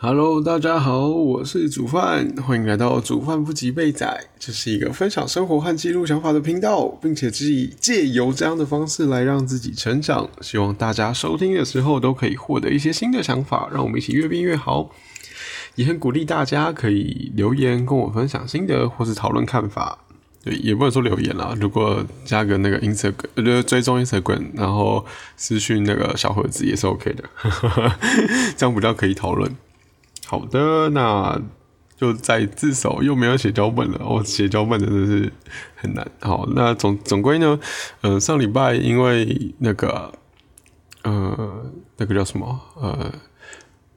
Hello，大家好，我是煮饭，欢迎来到煮饭不及备仔。这是一个分享生活和记录想法的频道，并且是以借由这样的方式来让自己成长。希望大家收听的时候都可以获得一些新的想法，让我们一起越变越好。也很鼓励大家可以留言跟我分享心得或是讨论看法。对，也不能说留言啦，如果加个那个 Instagram，呃，追踪 Instagram，然后私讯那个小盒子也是 OK 的，这样比较可以讨论。好的，那就在自首，又没有写脚本了。我写脚本真的是很难。好，那总总归呢，嗯，上礼拜因为那个，呃，那个叫什么，呃，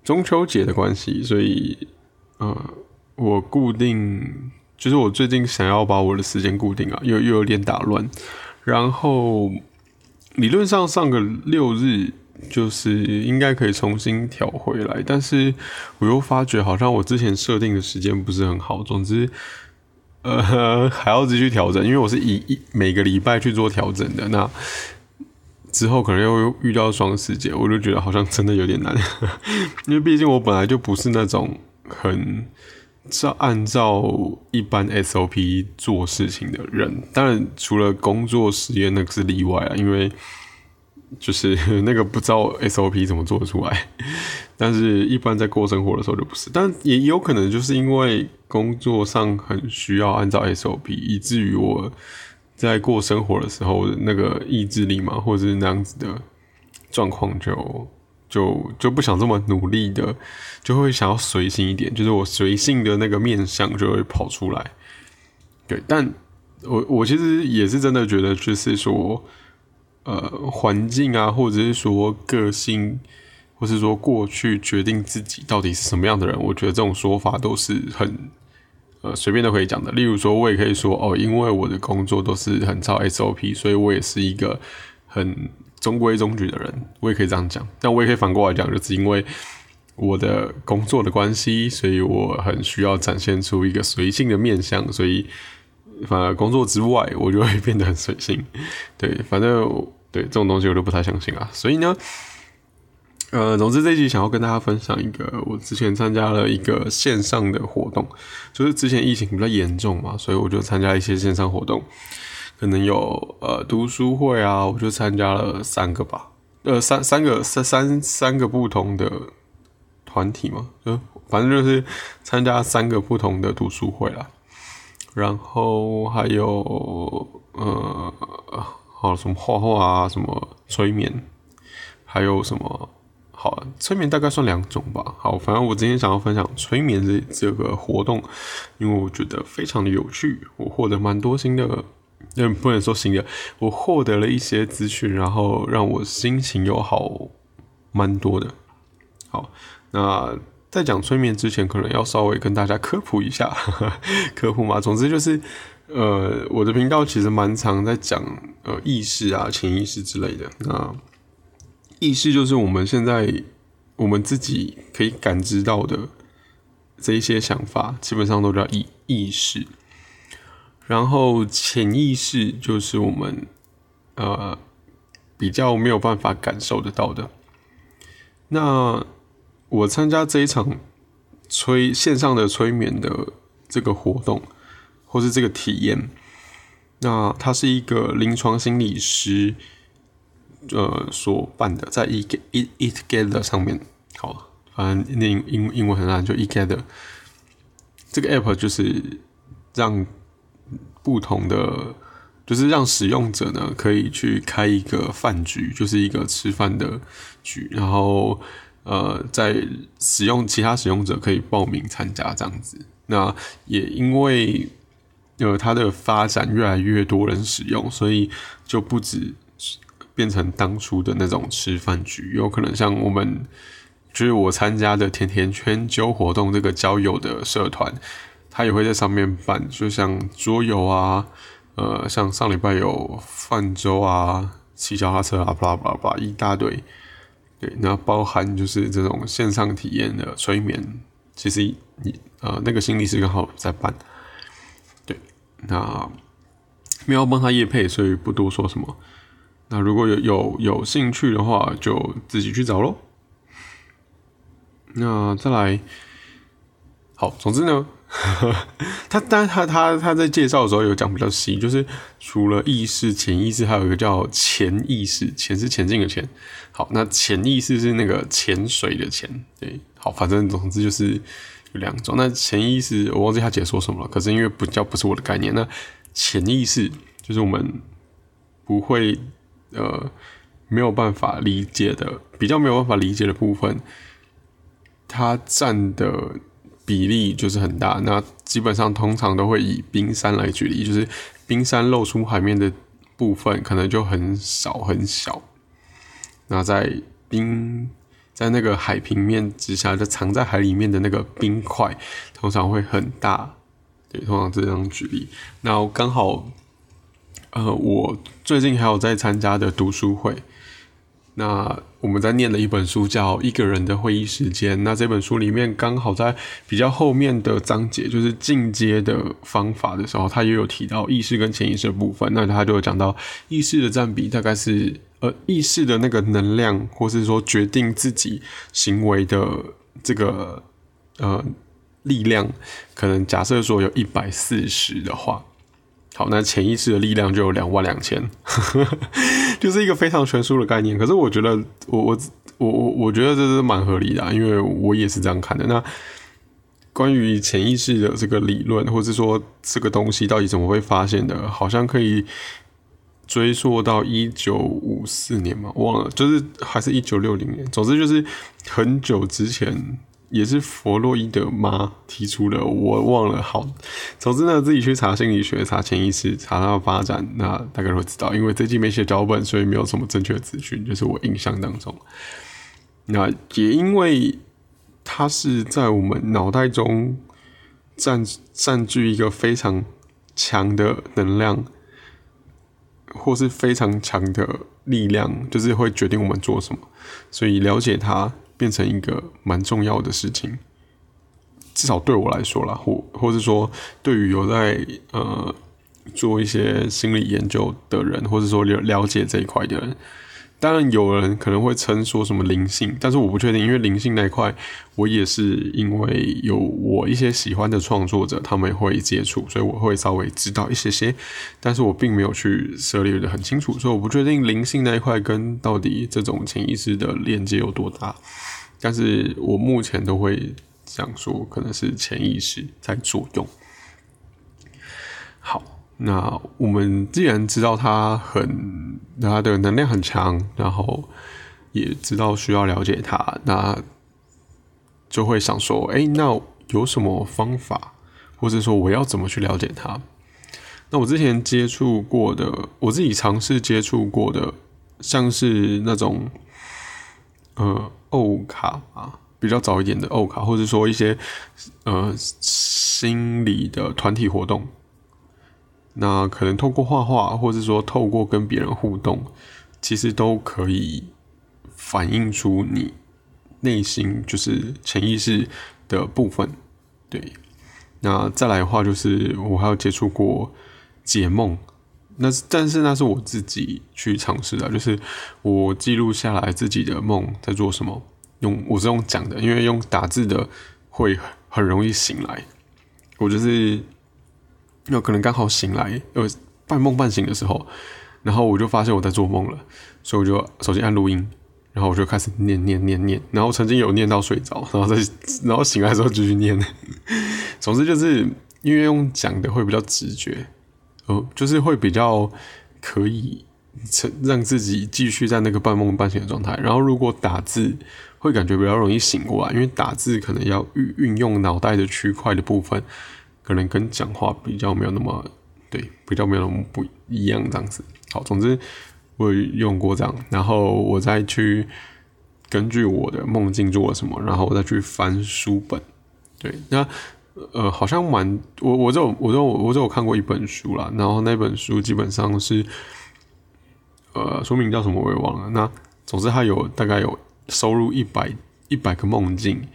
中秋节的关系，所以，呃，我固定就是我最近想要把我的时间固定啊，又又有点打乱。然后理论上上个六日。就是应该可以重新调回来，但是我又发觉好像我之前设定的时间不是很好。总之，呃，还要继续调整，因为我是以一每个礼拜去做调整的。那之后可能又遇到双时节，我就觉得好像真的有点难，因为毕竟我本来就不是那种很照按照一般 SOP 做事情的人。当然，除了工作实验那个是例外啊，因为。就是 那个不知道 SOP 怎么做出来，但是一般在过生活的时候就不是，但也有可能就是因为工作上很需要按照 SOP，以至于我在过生活的时候那个意志力嘛，或者是那样子的状况，就就就不想这么努力的，就会想要随性一点，就是我随性的那个面相就会跑出来。对，但我我其实也是真的觉得，就是说。呃，环境啊，或者是说个性，或是说过去决定自己到底是什么样的人，我觉得这种说法都是很呃随便都可以讲的。例如说，我也可以说哦，因为我的工作都是很照 SOP，所以我也是一个很中规中矩的人，我也可以这样讲。但我也可以反过来讲，就是因为我的工作的关系，所以我很需要展现出一个随性的面相，所以。反而工作之外，我就会变得很随性。对，反正对这种东西我都不太相信啊。所以呢，呃，总之这一集想要跟大家分享一个，我之前参加了一个线上的活动，就是之前疫情比较严重嘛，所以我就参加一些线上活动，可能有呃读书会啊，我就参加了三个吧，呃三三个三三三个不同的团体嘛，就反正就是参加三个不同的读书会啦。然后还有呃，好什么画画啊，什么催眠，还有什么好催眠大概算两种吧。好，反正我今天想要分享催眠这这个活动，因为我觉得非常的有趣，我获得蛮多新的，嗯，不能说新的，我获得了一些资讯，然后让我心情又好蛮多的。好，那。在讲催眠之前，可能要稍微跟大家科普一下，科普嘛。总之就是，呃，我的频道其实蛮常在讲呃意识啊、潜意识之类的。那意识就是我们现在我们自己可以感知到的这一些想法，基本上都叫意意识。然后潜意识就是我们呃比较没有办法感受得到的。那我参加这一场催线上的催眠的这个活动，或是这个体验，那它是一个临床心理师呃所办的，在 e e e together 上面，好，反正英英英文很烂，就 e together 这个 app 就是让不同的，就是让使用者呢可以去开一个饭局，就是一个吃饭的局，然后。呃，在使用其他使用者可以报名参加这样子，那也因为呃它的发展越来越多人使用，所以就不止变成当初的那种吃饭局，有可能像我们就是我参加的甜甜圈揪活动这个交友的社团，它也会在上面办，就像桌游啊，呃，像上礼拜有泛舟啊、骑脚踏车啊，巴拉巴拉巴拉一大堆。对，那包含就是这种线上体验的催眠，其实你呃那个心理师刚好在办，对，那没有帮他夜配，所以不多说什么。那如果有有有兴趣的话，就自己去找喽。那再来，好，总之呢，他，但他他他在介绍的时候有讲比较细，就是除了意识、潜意识，还有一个叫潜意识，潜是前进的潜。好，那潜意识是那个潜水的潜，对，好，反正总之就是有两种。那潜意识我忘记他解说什么了，可是因为不叫不是我的概念，那潜意识就是我们不会呃没有办法理解的，比较没有办法理解的部分。它占的比例就是很大，那基本上通常都会以冰山来举例，就是冰山露出海面的部分可能就很少很小，那在冰在那个海平面之下，就藏在海里面的那个冰块通常会很大，对，通常这样举例。那刚好，呃，我最近还有在参加的读书会。那我们在念的一本书叫《一个人的会议时间》。那这本书里面刚好在比较后面的章节，就是进阶的方法的时候，他也有提到意识跟潜意识的部分。那他就有讲到意识的占比大概是呃意识的那个能量，或是说决定自己行为的这个呃力量，可能假设说有一百四十的话。好，那潜意识的力量就有两万两千，就是一个非常悬殊的概念。可是我觉得，我我我我我觉得这是蛮合理的，因为我也是这样看的。那关于潜意识的这个理论，或者说这个东西到底怎么会发现的，好像可以追溯到一九五四年嘛，忘了，就是还是一九六零年。总之就是很久之前。也是弗洛伊德妈提出的，我忘了。好，总之呢，自己去查心理学、查潜意识、查它的发展，那大概会知道。因为最近没写脚本，所以没有什么正确的资讯，就是我印象当中。那也因为它是在我们脑袋中占占据一个非常强的能量，或是非常强的力量，就是会决定我们做什么。所以了解它。变成一个蛮重要的事情，至少对我来说啦，或或者说对于有在呃做一些心理研究的人，或者说了了解这一块的人，当然有人可能会称说什么灵性，但是我不确定，因为灵性那一块，我也是因为有我一些喜欢的创作者，他们会接触，所以我会稍微知道一些些，但是我并没有去涉猎的很清楚，所以我不确定灵性那一块跟到底这种潜意识的链接有多大。但是我目前都会想说，可能是潜意识在作用。好，那我们既然知道它很，它的能量很强，然后也知道需要了解它，那就会想说，哎，那有什么方法，或者说我要怎么去了解它？那我之前接触过的，我自己尝试接触过的，像是那种，呃。欧卡啊，比较早一点的欧卡，或者说一些呃心理的团体活动，那可能透过画画，或者说透过跟别人互动，其实都可以反映出你内心就是潜意识的部分。对，那再来的话，就是我还有接触过解梦。那但是那是我自己去尝试的，就是我记录下来自己的梦在做什么。用我是用讲的，因为用打字的会很容易醒来。我就是有可能刚好醒来，呃，半梦半醒的时候，然后我就发现我在做梦了，所以我就手机按录音，然后我就开始念念念念，然后曾经有念到睡着，然后再然后醒来之后继续念。总之就是因为用讲的会比较直觉。就是会比较可以让自己继续在那个半梦半醒的状态。然后如果打字，会感觉比较容易醒过来，因为打字可能要运运用脑袋的区块的部分，可能跟讲话比较没有那么对，比较没有那么不一样这样子。好，总之我用过这样，然后我再去根据我的梦境做了什么，然后我再去翻书本。对，那。呃，好像蛮我我就我就我就有看过一本书啦，然后那本书基本上是，呃，书名叫什么我也忘了。那总之它有大概有收入一百一百个梦境，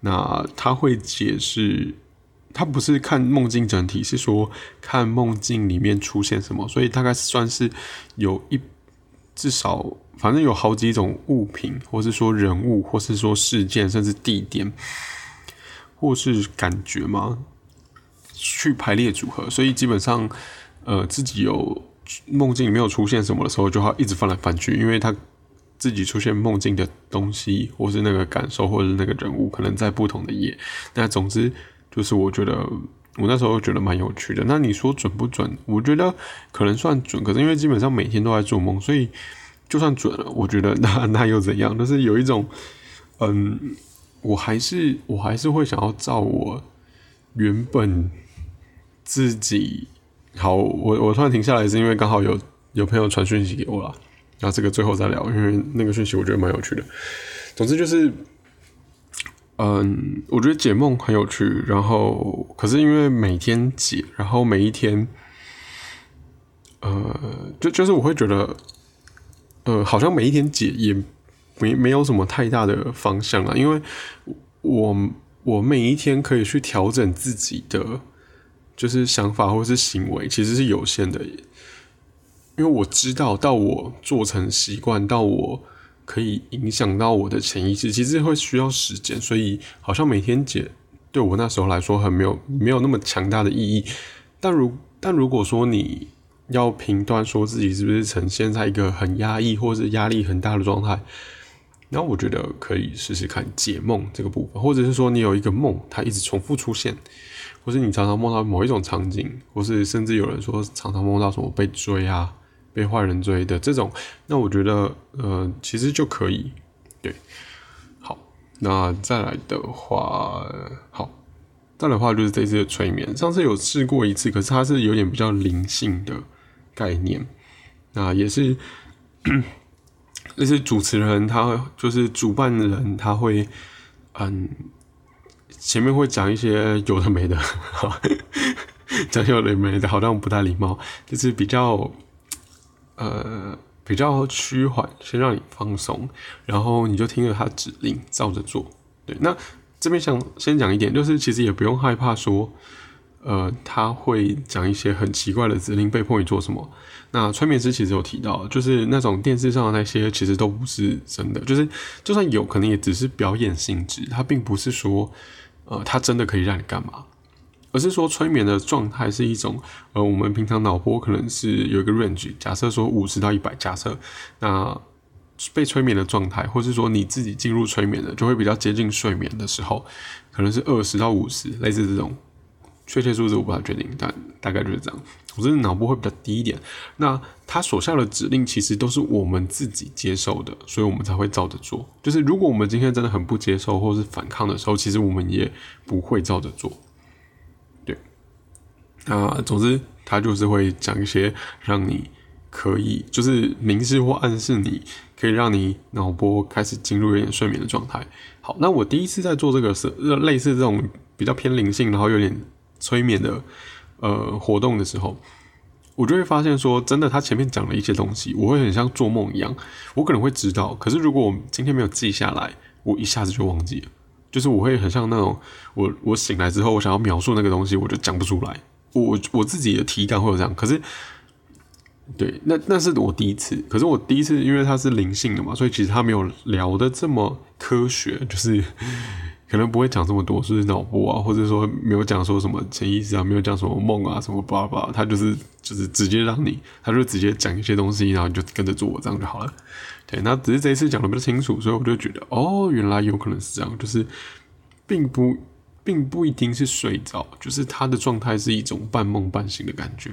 那他会解释，他不是看梦境整体，是说看梦境里面出现什么，所以大概算是有一至少反正有好几种物品，或是说人物，或是说事件，甚至地点，或是感觉吗，去排列组合。所以基本上，呃，自己有梦境里面有出现什么的时候，就要一直翻来翻去，因为他自己出现梦境的东西，或是那个感受，或是那个人物，可能在不同的页。那总之，就是我觉得我那时候觉得蛮有趣的。那你说准不准？我觉得可能算准，可是因为基本上每天都在做梦，所以。就算准了，我觉得那那又怎样？就是有一种，嗯，我还是我还是会想要照我原本自己好。我我突然停下来，是因为刚好有有朋友传讯息给我了。然后这个最后再聊，因为那个讯息我觉得蛮有趣的。总之就是，嗯，我觉得解梦很有趣。然后可是因为每天解，然后每一天，呃，就就是我会觉得。呃，好像每一天解也没没有什么太大的方向啊，因为我我每一天可以去调整自己的就是想法或是行为，其实是有限的，因为我知道到我做成习惯，到我可以影响到我的潜意识，其实会需要时间，所以好像每天解对我那时候来说很没有没有那么强大的意义，但如但如果说你。要评断说自己是不是呈现在一个很压抑或是压力很大的状态，然后我觉得可以试试看解梦这个部分，或者是说你有一个梦，它一直重复出现，或是你常常梦到某一种场景，或是甚至有人说常常梦到什么被追啊、被坏人追的这种，那我觉得呃其实就可以对。好，那再来的话，好。再来的话就是这次的催眠，上次有试过一次，可是它是有点比较灵性的。概念，那也是，那是主持人，他就是主办人，他会，嗯，前面会讲一些有的没的，讲有的没的，好像不太礼貌，就是比较，呃，比较趋缓，先让你放松，然后你就听着他指令，照着做。对，那这边想先讲一点，就是其实也不用害怕说。呃，他会讲一些很奇怪的指令，被迫你做什么。那催眠师其实有提到，就是那种电视上的那些，其实都不是真的。就是就算有可能，也只是表演性质，它并不是说，呃，它真的可以让你干嘛，而是说催眠的状态是一种，呃，我们平常脑波可能是有一个 range，假设说五十到一百，假设那被催眠的状态，或是说你自己进入催眠的，就会比较接近睡眠的时候，可能是二十到五十，类似这种。确切数字我不太确定，但大概就是这样。我觉得脑波会比较低一点。那他所下的指令其实都是我们自己接受的，所以我们才会照着做。就是如果我们今天真的很不接受或是反抗的时候，其实我们也不会照着做。对。那总之，他就是会讲一些让你可以，就是明示或暗示你，可以让你脑波开始进入一点睡眠的状态。好，那我第一次在做这个是类似这种比较偏灵性，然后有点。催眠的呃活动的时候，我就会发现说，真的，他前面讲了一些东西，我会很像做梦一样，我可能会知道，可是如果我今天没有记下来，我一下子就忘记了，就是我会很像那种，我我醒来之后，我想要描述那个东西，我就讲不出来，我我自己的体感会有这样，可是，对，那那是我第一次，可是我第一次，因为它是灵性的嘛，所以其实他没有聊的这么科学，就是。可能不会讲这么多，是脑波啊，或者说没有讲说什么潜意识啊，没有讲什么梦啊，什么巴拉巴拉，他就是就是直接让你，他就直接讲一些东西，然后你就跟着做，这样就好了。对，那只是这一次讲的比较清楚，所以我就觉得，哦，原来有可能是这样，就是并不并不一定是睡着，就是他的状态是一种半梦半醒的感觉。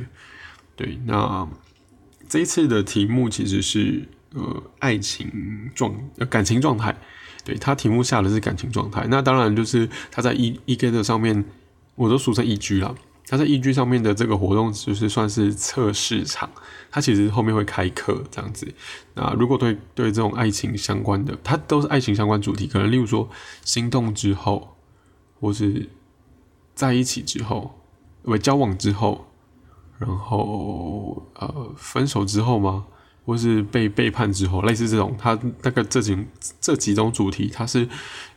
对，那这一次的题目其实是呃爱情状呃感情状态。对他题目下的是感情状态，那当然就是他在 E E G 的上面，我都俗称 E G 了。他在 E G 上面的这个活动就是算是测试场，他其实后面会开课这样子。那如果对对这种爱情相关的，它都是爱情相关主题，可能例如说心动之后，或是在一起之后，为交往之后，然后呃分手之后吗？或是被背叛之后，类似这种，他那个这几这几种主题，他是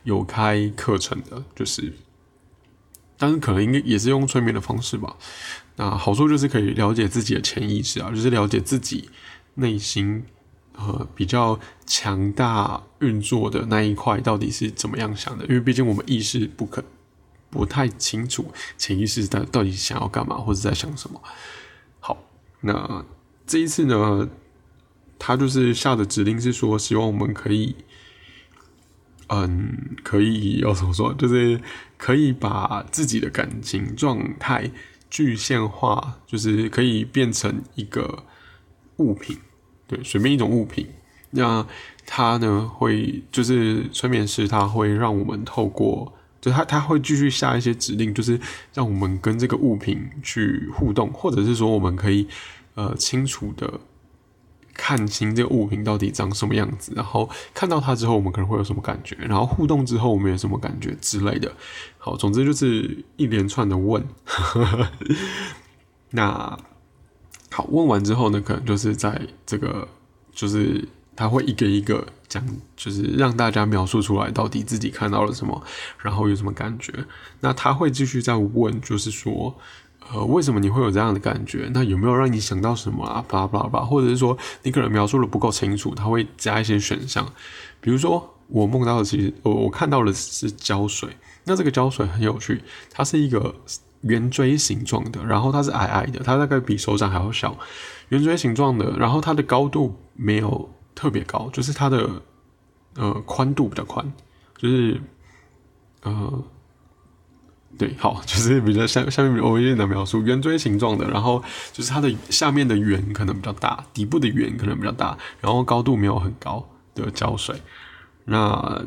有开课程的，就是，但是可能应该也是用催眠的方式吧。那好处就是可以了解自己的潜意识啊，就是了解自己内心呃比较强大运作的那一块到底是怎么样想的？因为毕竟我们意识不可不太清楚潜意识在到底想要干嘛或者在想什么。好，那这一次呢，他就是下的指令是说，希望我们可以。嗯，可以要怎么说？就是可以把自己的感情状态具现化，就是可以变成一个物品，对，随便一种物品。那他呢，会就是催眠师，他会让我们透过，就他他会继续下一些指令，就是让我们跟这个物品去互动，或者是说我们可以呃清楚的。看清这个物品到底长什么样子，然后看到它之后，我们可能会有什么感觉，然后互动之后我们有什么感觉之类的。好，总之就是一连串的问。那好，问完之后呢，可能就是在这个，就是他会一个一个讲，就是让大家描述出来到底自己看到了什么，然后有什么感觉。那他会继续再问，就是说。呃，为什么你会有这样的感觉？那有没有让你想到什么啊？巴拉巴拉巴，或者是说你可能描述的不够清楚，他会加一些选项。比如说我梦到的，其实我我看到的是胶水。那这个胶水很有趣，它是一个圆锥形状的，然后它是矮矮的，它大概比手掌还要小，圆锥形状的，然后它的高度没有特别高，就是它的呃宽度比较宽，就是呃。对，好，就是比较下下面我念的描述，圆锥形状的，然后就是它的下面的圆可能比较大，底部的圆可能比较大，然后高度没有很高的胶水。那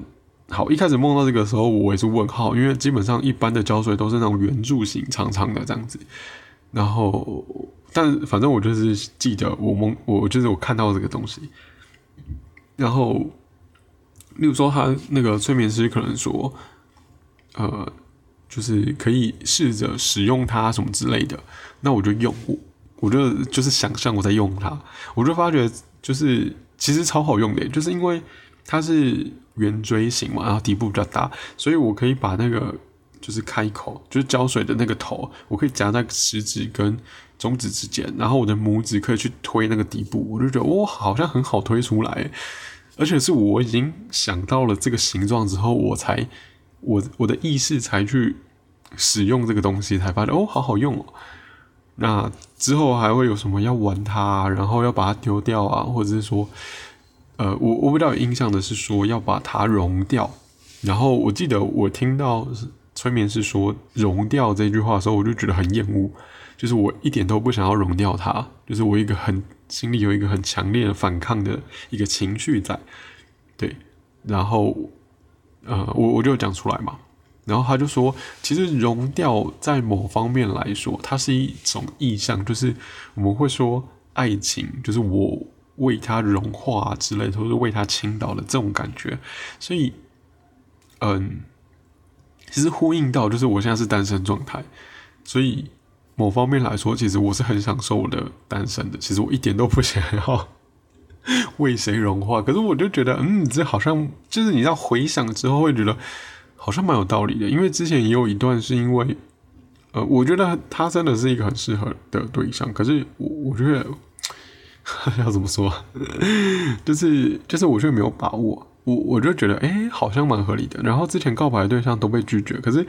好，一开始梦到这个时候，我也是问号，因为基本上一般的胶水都是那种圆柱形、长长的这样子。然后，但反正我就是记得我梦，我就是我看到这个东西。然后，例如说他那个催眠师可能说，呃。就是可以试着使用它什么之类的，那我就用我，我就就是想象我在用它，我就发觉就是其实超好用的，就是因为它是圆锥形嘛，然后底部比较大，所以我可以把那个就是开口，就是浇水的那个头，我可以夹在食指跟中指之间，然后我的拇指可以去推那个底部，我就觉得哇，好像很好推出来，而且是我已经想到了这个形状之后，我才。我我的意识才去使用这个东西，才发现哦，好好用哦。那之后还会有什么要玩它，然后要把它丢掉啊，或者是说，呃，我我比较有印象的是说要把它融掉。然后我记得我听到催眠师说融掉这句话的时候，我就觉得很厌恶，就是我一点都不想要融掉它，就是我一个很心里有一个很强烈的反抗的一个情绪在，对，然后。呃，我我就讲出来嘛，然后他就说，其实融掉在某方面来说，它是一种意象，就是我们会说爱情，就是我为他融化之类，或是为他倾倒的这种感觉。所以，嗯，其实呼应到就是我现在是单身状态，所以某方面来说，其实我是很享受我的单身的。其实我一点都不想要。为谁融化？可是我就觉得，嗯，这好像就是你要回想之后会觉得好像蛮有道理的。因为之前也有一段是因为，呃，我觉得他真的是一个很适合的对象。可是我我觉得 要怎么说，就是就是我却没有把握。我我就觉得，哎，好像蛮合理的。然后之前告白的对象都被拒绝，可是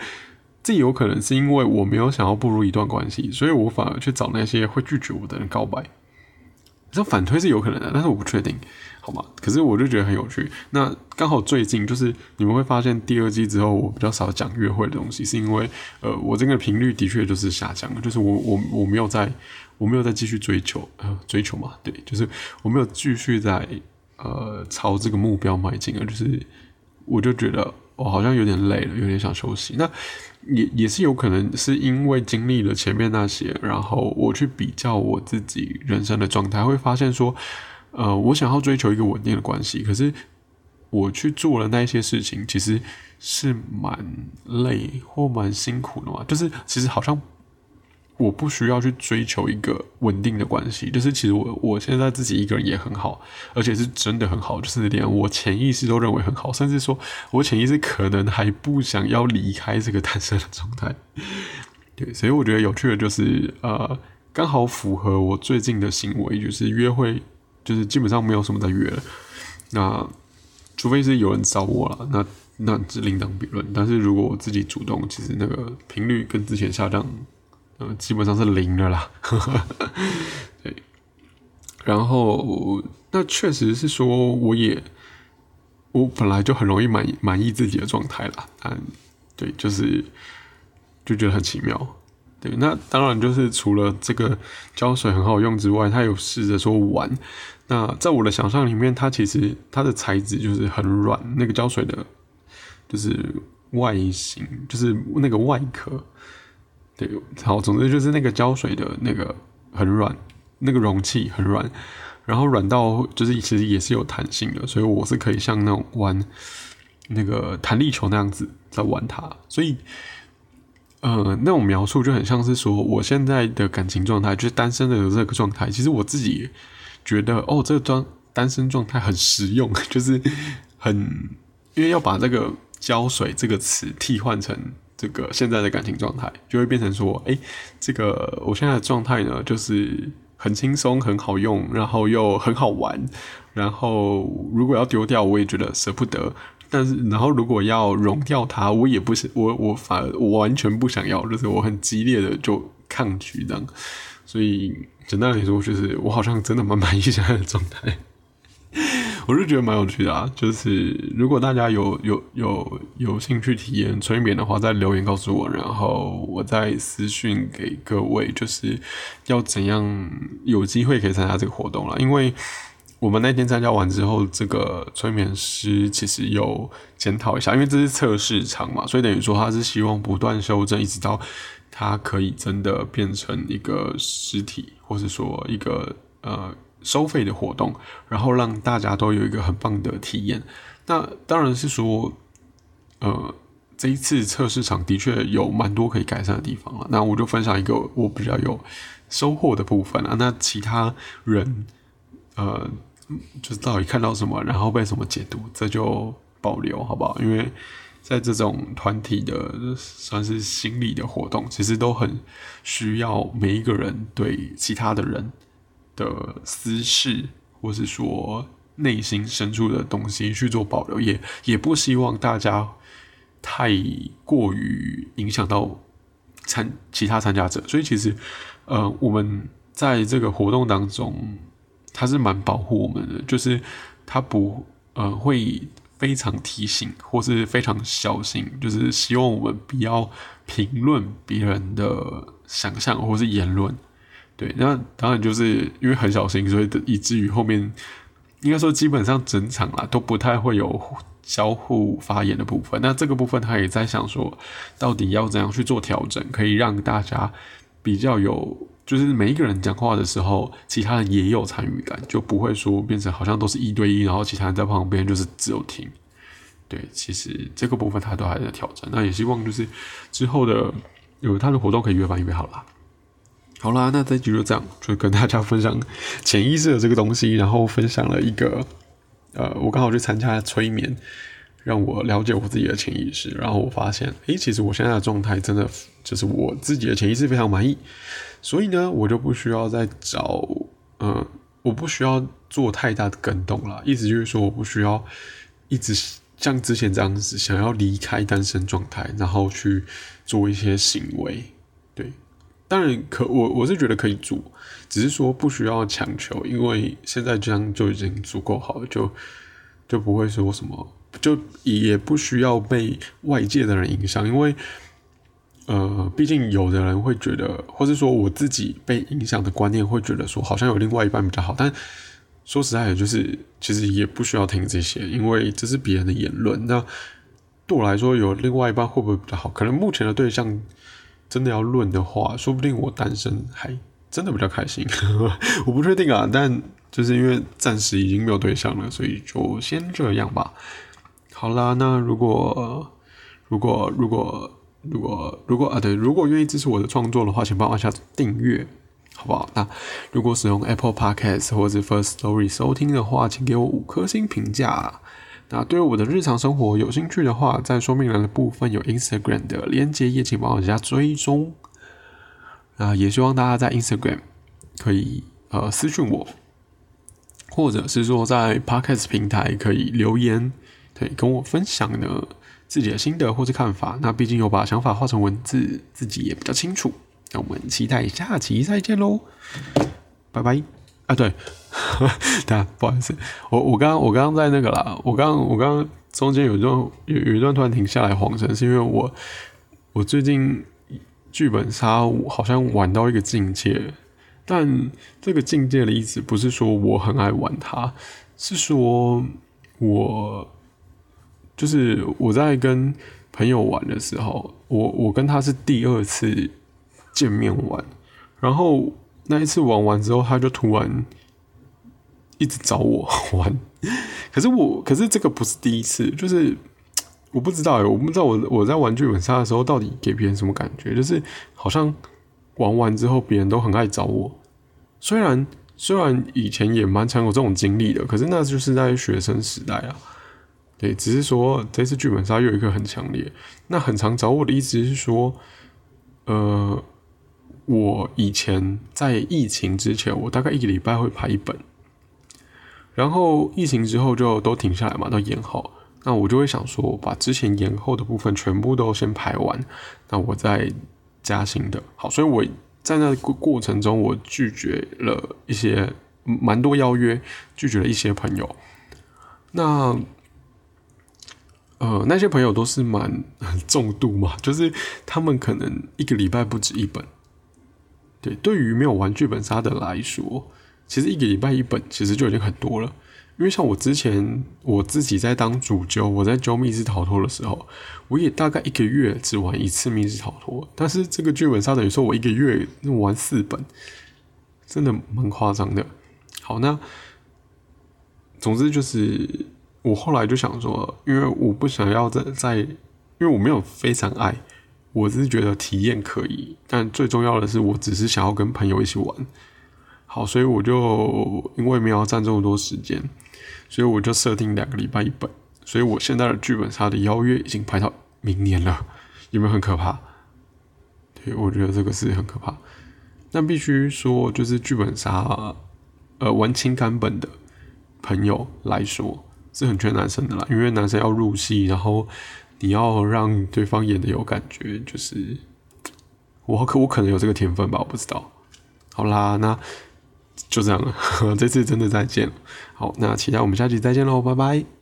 这有可能是因为我没有想要步入一段关系，所以我反而去找那些会拒绝我的人告白。这反推是有可能的，但是我不确定，好吗？可是我就觉得很有趣。那刚好最近就是你们会发现第二季之后，我比较少讲约会的东西，是因为呃，我这个频率的确就是下降了，就是我我我没有在，我没有在继续追求呃追求嘛，对，就是我没有继续在呃朝这个目标迈进了，就是我就觉得我好像有点累了，有点想休息。那也也是有可能是因为经历了前面那些，然后我去比较我自己人生的状态，会发现说，呃，我想要追求一个稳定的关系，可是我去做了那些事情，其实是蛮累或蛮辛苦的嘛，就是其实好像。我不需要去追求一个稳定的关系，就是其实我我现在自己一个人也很好，而且是真的很好，就是连我潜意识都认为很好，甚至说我潜意识可能还不想要离开这个单身的状态。对，所以我觉得有趣的就是，呃，刚好符合我最近的行为，就是约会就是基本上没有什么在约了。那除非是有人找我了，那那是另当别论。但是如果我自己主动，其实那个频率跟之前下降，呃，基本上是零的啦。对，然后那确实是说，我也我本来就很容易满满意自己的状态啦。嗯，对，就是就觉得很奇妙。对，那当然就是除了这个胶水很好用之外，它有试着说玩。那在我的想象里面，它其实它的材质就是很软，那个胶水的，就是外形，就是那个外壳。对，好，总之就是那个胶水的那个很软，那个容器很软，然后软到就是其实也是有弹性的，所以我是可以像那种玩那个弹力球那样子在玩它，所以。呃，那种描述就很像是说，我现在的感情状态就是单身的这个状态。其实我自己觉得，哦，这个装单身状态很实用，就是很因为要把这个“胶水”这个词替换成这个现在的感情状态，就会变成说，哎，这个我现在的状态呢，就是很轻松、很好用，然后又很好玩，然后如果要丢掉，我也觉得舍不得。但是，然后如果要融掉它，我也不是我，我反而我完全不想要，就是我很激烈的就抗拒这样。所以简单来说，就是我好像真的蛮满意现在的状态。我是觉得蛮有趣的啊，就是如果大家有有有有兴趣体验催眠的话，在留言告诉我，然后我再私讯给各位，就是要怎样有机会可以参加这个活动了，因为。我们那天参加完之后，这个催眠师其实有检讨一下，因为这是测试场嘛，所以等于说他是希望不断修正，一直到他可以真的变成一个实体，或是说一个呃收费的活动，然后让大家都有一个很棒的体验。那当然是说，呃，这一次测试场的确有蛮多可以改善的地方了。那我就分享一个我比较有收获的部分啊。那其他人，呃。就是到底看到什么，然后被什么解读，这就保留好不好？因为在这种团体的算是心理的活动，其实都很需要每一个人对其他的人的私事，或是说内心深处的东西去做保留，也也不希望大家太过于影响到参其他参加者。所以其实，呃，我们在这个活动当中。他是蛮保护我们的，就是他不呃会非常提醒或是非常小心，就是希望我们不要评论别人的想象或是言论。对，那当然就是因为很小心，所以以至于后面应该说基本上整场啦都不太会有交互发言的部分。那这个部分他也在想说，到底要怎样去做调整，可以让大家比较有。就是每一个人讲话的时候，其他人也有参与感，就不会说变成好像都是一对一，然后其他人在旁边就是只有听。对，其实这个部分他都还在调整。那也希望就是之后的有他的活动可以越办越好啦。好啦，那这集就这样，就跟大家分享潜意识的这个东西，然后分享了一个呃，我刚好去参加催眠。让我了解我自己的潜意识，然后我发现，诶，其实我现在的状态真的就是我自己的潜意识非常满意，所以呢，我就不需要再找，嗯，我不需要做太大的更动了。意思就是说，我不需要一直像之前这样子想要离开单身状态，然后去做一些行为。对，当然可我我是觉得可以做，只是说不需要强求，因为现在这样就已经足够好了，就就不会说什么。就也不需要被外界的人影响，因为，呃，毕竟有的人会觉得，或是说我自己被影响的观念会觉得说，好像有另外一半比较好。但说实在的，就是其实也不需要听这些，因为这是别人的言论。那对我来说，有另外一半会不会比较好？可能目前的对象真的要论的话，说不定我单身还真的比较开心。我不确定啊，但就是因为暂时已经没有对象了，所以就先这样吧。好啦，那如果如果如果如果如果啊，对，如果愿意支持我的创作的话，请帮我按下订阅，好不好？那如果使用 Apple Podcast 或者 First Story 收听的话，请给我五颗星评价。那对我的日常生活有兴趣的话，在说明栏的部分有 Instagram 的连接，也请帮我加追踪。啊，也希望大家在 Instagram 可以呃私讯我。或者是说在 Podcast 平台可以留言，对，跟我分享呢自己的心得或是看法。那毕竟有把想法画成文字，自己也比较清楚。那我们期待下期再见喽，拜拜。啊，对，对啊，不好意思，我我刚刚我刚刚在那个啦，我刚我刚刚中间有一段有有一段突然停下来晃神，是因为我我最近剧本杀好像玩到一个境界，但这个境界的意思不是说我很爱玩它，是说我就是我在跟朋友玩的时候，我我跟他是第二次见面玩，然后。那一次玩完之后，他就突然一直找我 玩。可是我，可是这个不是第一次，就是我不知道，我不知道我我在玩剧本杀的时候到底给别人什么感觉，就是好像玩完之后别人都很爱找我。虽然虽然以前也蛮常有这种经历的，可是那就是在学生时代啊。对，只是说这次剧本杀有一个很强烈，那很常找我的意思是说，呃。我以前在疫情之前，我大概一个礼拜会排一本，然后疫情之后就都停下来嘛，都延后。那我就会想说，把之前延后的部分全部都先排完，那我再加新的。好，所以我在那过过程中，我拒绝了一些蛮多邀约，拒绝了一些朋友。那呃，那些朋友都是蛮 重度嘛，就是他们可能一个礼拜不止一本。对，对于没有玩剧本杀的来说，其实一个礼拜一本其实就已经很多了。因为像我之前我自己在当主揪，我在揪密室逃脱的时候，我也大概一个月只玩一次密室逃脱。但是这个剧本杀等于说我一个月玩四本，真的蛮夸张的。好，那总之就是我后来就想说，因为我不想要在在，因为我没有非常爱。我只是觉得体验可以，但最重要的是，我只是想要跟朋友一起玩。好，所以我就因为没有占这么多时间，所以我就设定两个礼拜一本。所以我现在的剧本杀的邀约已经排到明年了，有没有很可怕？对，我觉得这个是很可怕。但必须说，就是剧本杀，呃，玩情感本的朋友来说是很缺男生的啦，因为男生要入戏，然后。你要让对方演的有感觉，就是我可我可能有这个天分吧，我不知道。好啦，那就这样了，这次真的再见。好，那期待我们下期再见喽，拜拜。